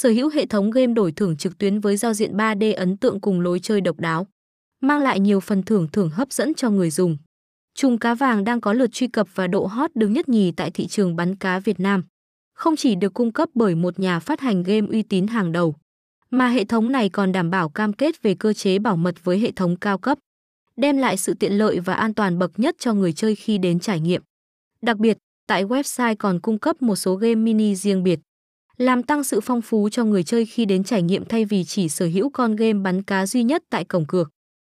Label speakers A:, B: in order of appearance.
A: sở hữu hệ thống game đổi thưởng trực tuyến với giao diện 3D ấn tượng cùng lối chơi độc đáo, mang lại nhiều phần thưởng thưởng hấp dẫn cho người dùng. Trùng cá vàng đang có lượt truy cập và độ hot đứng nhất nhì tại thị trường bắn cá Việt Nam. Không chỉ được cung cấp bởi một nhà phát hành game uy tín hàng đầu, mà hệ thống này còn đảm bảo cam kết về cơ chế bảo mật với hệ thống cao cấp, đem lại sự tiện lợi và an toàn bậc nhất cho người chơi khi đến trải nghiệm. Đặc biệt, tại website còn cung cấp một số game mini riêng biệt, làm tăng sự phong phú cho người chơi khi đến trải nghiệm thay vì chỉ sở hữu con game bắn cá duy nhất tại cổng cược.